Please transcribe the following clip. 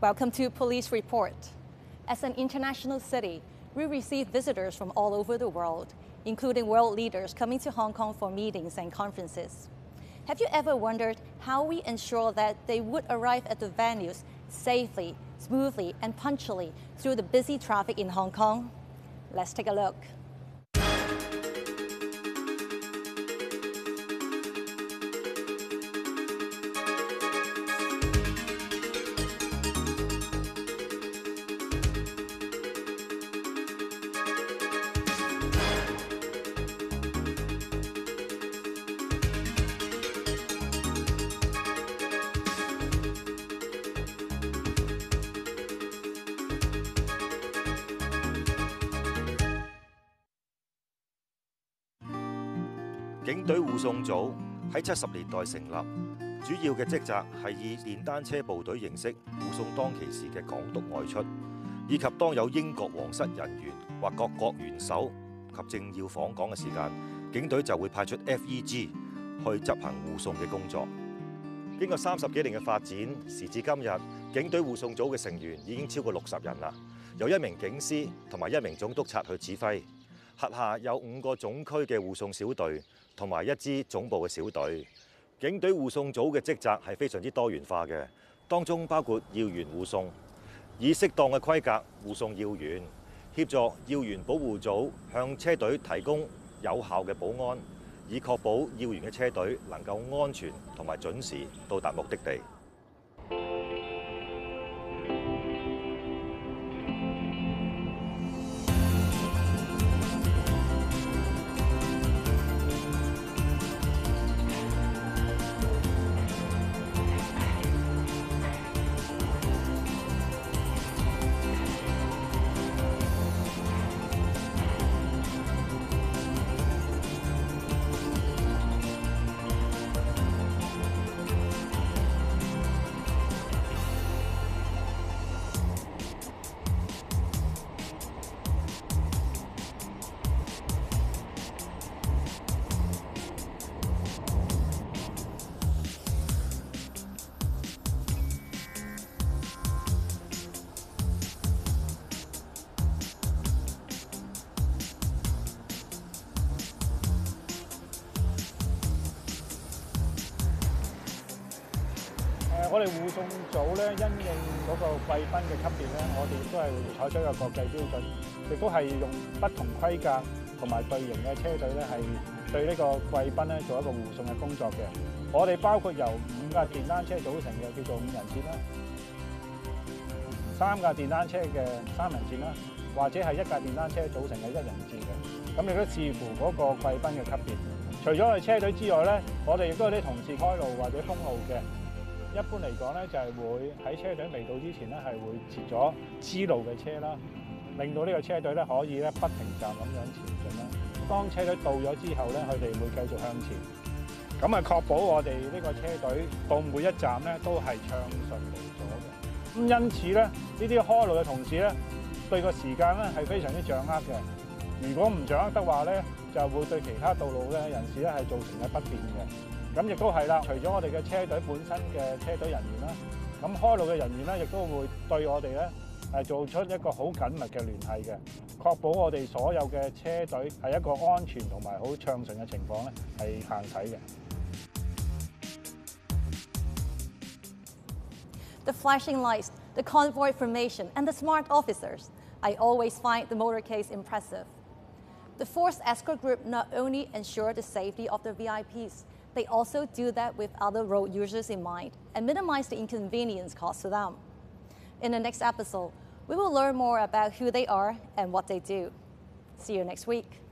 Welcome to Police Report. As an international city, we receive visitors from all over the world, including world leaders coming to Hong Kong for meetings and conferences. Have you ever wondered how we ensure that they would arrive at the venues safely, smoothly, and punctually through the busy traffic in Hong Kong. Let's take a look. 警隊護送組喺七十年代成立，主要嘅職責係以电單車部隊形式護送當其時嘅港督外出，以及當有英國皇室人員或各國元首及政要訪港嘅時間，警隊就會派出 FEG 去執行護送嘅工作。經過三十幾年嘅發展，時至今日，警隊護送組嘅成員已經超過六十人啦，有一名警司同埋一名總督察去指揮。辖下有五个总区嘅护送小队，同埋一支总部嘅小队。警队护送组嘅职责系非常之多元化嘅，当中包括要员护送，以适当嘅规格护送要员，协助要员保护组向车队提供有效嘅保安，以确保要员嘅车队能够安全同埋准时到达目的地。我哋護送組咧，因應嗰個貴賓嘅級別咧，我哋都係採取個國際標準，亦都係用不同規格同埋隊型嘅車隊咧，係對呢個貴賓咧做一個護送嘅工作嘅。我哋包括由五架電單車組成嘅叫做五人戰啦，三架電單車嘅三人戰啦，或者係一架電單車組成嘅一人戰嘅。咁亦都視乎嗰個貴賓嘅級別。除咗我哋車隊之外咧，我哋亦都有啲同事開路或者封路嘅。一般嚟講咧，就係會喺車隊未到之前咧，係會截咗支路嘅車啦，令到呢個車隊咧可以咧不停站咁樣前進啦。當車隊到咗之後咧，佢哋會繼續向前，咁啊確保我哋呢個車隊到每一站咧都係暢順無阻嘅。咁因此咧，呢啲開路嘅同事咧，對個時間咧係非常之掌握嘅。如果唔掌握得話咧，就會對其他道路嘅人士咧係造成嘅不便嘅。咁亦都係啦，除咗我哋嘅車隊本身嘅車隊人員啦，咁開路嘅人員咧，亦都會對我哋咧係做出一個好緊密嘅聯繫嘅，確保我哋所有嘅車隊係一個安全同埋好暢順嘅情況咧係行駛嘅。The flashing lights, the convoy formation, and the smart officers. I always find the motorcade impressive. The force escort group not only ensure the safety of the VIPs, they also do that with other road users in mind and minimize the inconvenience caused to them. In the next episode, we will learn more about who they are and what they do. See you next week.